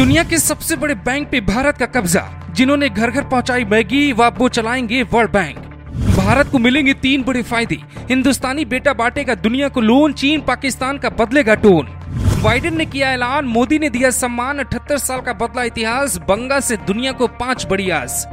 दुनिया के सबसे बड़े बैंक पे भारत का कब्जा। जिन्होंने घर घर पहुंचाई मैगी, व वो चलाएँगे वर्ल्ड बैंक। भारत को मिलेंगे तीन बड़े फ़ायदे। हिंदुस्तानी बेटा बांटेगा दुनिया को लोन, चीन, पाकिस्तान का बदलेगा टोन। बाइडेन ने किया ऐलान, मोदी ने दिया सम्मान, अठहत्तर साल का बदला इतिहास बंगा से दुनिया को पाँच बड़ी आस।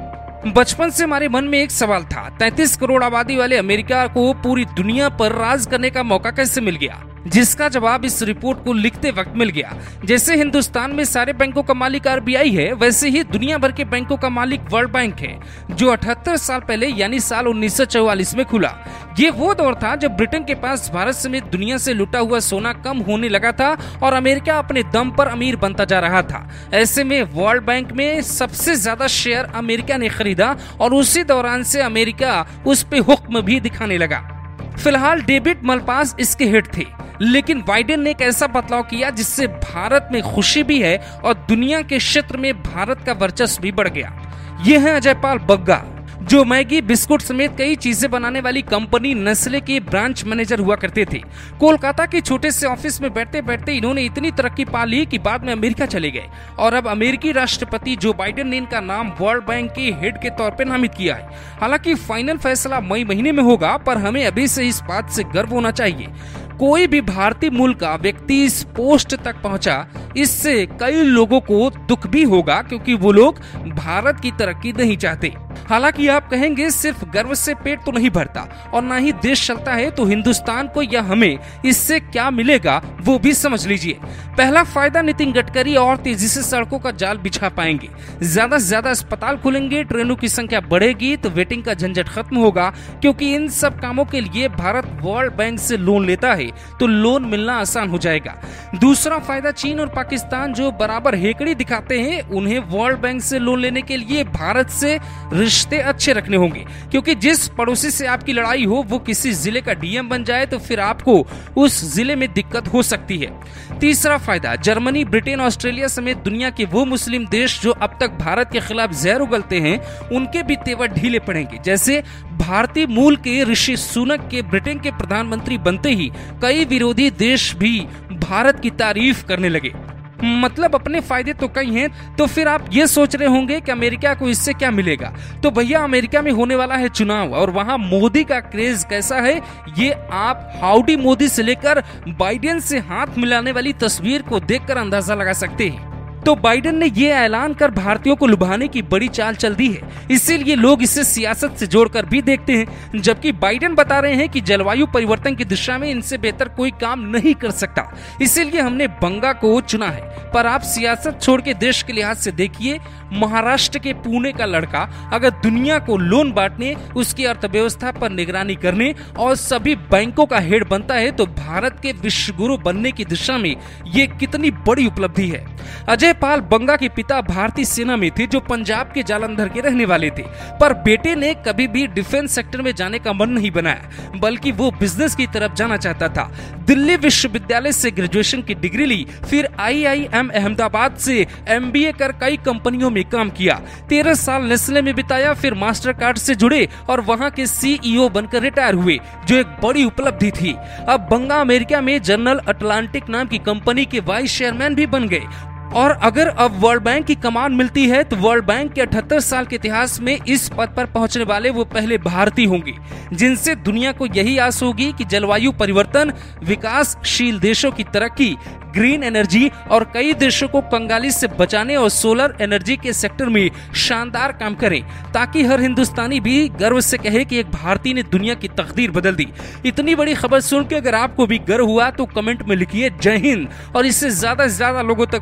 बचपन से हमारे मन में एक सवाल था 33 करोड़ आबादी वाले अमेरिका को पूरी दुनिया पर राज करने का मौका कैसे मिल गया? जिसका जवाब इस रिपोर्ट को लिखते वक्त मिल गया। जैसे हिंदुस्तान में सारे बैंकों का मालिक आरबीआई है, वैसे ही दुनिया भर के बैंकों का मालिक वर्ल्ड बैंक है, जो 78 साल पहले यानी साल 1944 में खुला। ये वो दौर था जब ब्रिटेन के पास भारत समेत दुनिया से लुटा हुआ सोना कम होने लगा था और अमेरिका अपने दम पर अमीर बनता जा रहा था। ऐसे में वर्ल्ड बैंक में सबसे ज़्यादा शेयर अमेरिका ने खरीदा और उसी दौरान से अमेरिका उस पे हुक्म भी दिखाने लगा। फ़िलहाल डेविड मलपास इसके हिट थे, लेकिन बाइडेन ने एक ऐसा बदलाव किया जिससे भारत में खुशी भी है और दुनिया के क्षेत्र में भारत का वर्चस्व भी बढ़ गया। ये है अजयपाल बग्गा। जो मैगी, बिस्कुट समेत कई चीज़ें बनाने वाली कंपनी नस्ले के ब्रांच मैनेजर हुआ करते थे। कोलकाता के छोटे से ऑफ़िस में बैठते बैठते इन्होंने इतनी तरक्की पा ली कि बाद में अमेरिका चले गए। और अब अमेरिकी राष्ट्रपति जो बाइडेन ने इनका नाम वर्ल्ड बैंक के हेड के तौर पर नामित किया है। हालाँकि फाइनल फैसला मई महीने में होगा, पर हमें अभी से इस बात से गर्व होना चाहिए। कोई भी भारतीय मूल का व्यक्ति इस पोस्ट तक पहुँचा, इससे कई लोगों को दुख भी होगा, क्योंकि वो लोग भारत की तरक्की नहीं चाहते। हालाँकि आप कहेंगे, सिर्फ़ गर्व से पेट तो नहीं भरता और ना ही देश चलता है तो हिंदुस्तान को या हमें इससे क्या मिलेगा, वो भी समझ लीजिए। पहला फ़ायदा नितिन गडकरी और तेज़ी से सड़कों का जाल बिछा पाएँगे। ज़्यादा से ज़्यादा अस्पताल खुलेंगे, ट्रेनों की संख्या बढ़ेगी तो वेटिंग का झंझट खत्म होगा, क्योंकि इन सब कामों के लिए भारत वर्ल्ड बैंक से लोन लेता है तो लोन मिलना आसान हो जाएगा। दूसरा फ़ायदा चीन और पाकिस्तान, जो बराबर हेकड़ी दिखाते हैं, उन्हें वर्ल्ड बैंक से लोन लेने के लिए भारत से रिश्ते अच्छे रखने होंगे। क्योंकि जिस पड़ोसी से आपकी लड़ाई हो, वो किसी ज़िले का डीएम बन जाए तो फिर आपको उस ज़िले में दिक्कत हो सकती है। तीसरा फ़ायदा, जर्मनी, ब्रिटेन, ऑस्ट्रेलिया समेत दुनिया के वो मुस्लिम देश जो अब तक भारत के खिलाफ जहर उगलते हैं, उनके भी तेवर ढीले पड़ेंगे। जैसे भारतीय मूल के ऋषि सुनक के ब्रिटेन के प्रधानमंत्री बनते ही कई विरोधी देश भी भारत की तारीफ़ करने लगे। मतलब अपने फ़ायदे तो कई हैं तो फिर आप ये सोच रहे होंगे कि अमेरिका को इससे क्या मिलेगा? तो भैया, अमेरिका में होने वाला है चुनाव और वहाँ मोदी का क्रेज कैसा है, ये आप हाउडी मोदी से लेकर बाइडेन से हाथ मिलाने वाली तस्वीर को देखकर अंदाज़ा लगा सकते हैं। तो बाइडेन ने यह ऐलान कर भारतीयों को लुभाने की बड़ी चाल चल दी है। इसीलिए लोग इसे सियासत से जोड़कर भी देखते हैं, जबकि बाइडेन बता रहे हैं कि जलवायु परिवर्तन की दिशा में इनसे बेहतर कोई काम नहीं कर सकता। इसीलिए हमने बंगा को चुना है। पर आप सियासत छोड़ के देश के लिहाज से देखिए, महाराष्ट्र के पुणे का लड़का अगर दुनिया को लोन बांटने, उसकी अर्थव्यवस्था पर निगरानी करने और सभी बैंकों का हेड बनता है तो भारत के विश्व गुरु बनने की दिशा में ये कितनी बड़ी उपलब्धि है। अजय पाल बंगा के पिता भारतीय सेना में थे जो पंजाब के जालंधर के रहने वाले थे। पर बेटे ने कभी भी डिफेंस सेक्टर में जाने का मन नहीं बनाया, बल्कि वो बिज़नेस की तरफ़ जाना चाहता था। दिल्ली विश्वविद्यालय से ग्रेजुएशन की डिग्री ली, फिर आईआईएम अहमदाबाद से एमबीए कर कई कंपनियों में काम किया। तेरह साल नेस्ले में बिताया, फिर मास्टर कार्ड से जुड़े और वहाँ के सीईओ बनकर रिटायर हुए, जो एक बड़ी उपलब्धि थी। अब बंगा अमेरिका में जनरल अटलांटिक नाम की कंपनी के वाइस चेयरमैन भी बन गए। और अगर अब वर्ल्ड बैंक की कमान मिलती है तो वर्ल्ड बैंक के अठहत्तर साल के इतिहास में इस पद पर पहुँचने वाले वो पहले भारतीय होंगे, जिनसे दुनिया को यही आस होगी कि जलवायु परिवर्तन, विकासशील देशों की तरक्की ग्रीन एनर्जी और कई देशों को कंगाली से बचाने और सोलर एनर्जी के सेक्टर में शानदार काम करें, ताकि हर हिंदुस्तानी भी गर्व से कहे कि एक भारतीय ने दुनिया की तकदीर बदल दी। इतनी बड़ी खबर सुन के अगर आपको भी गर्व हुआ तो कमेंट में लिखिए जय हिंद, और इससे ज़्यादा से ज़्यादा लोगों तक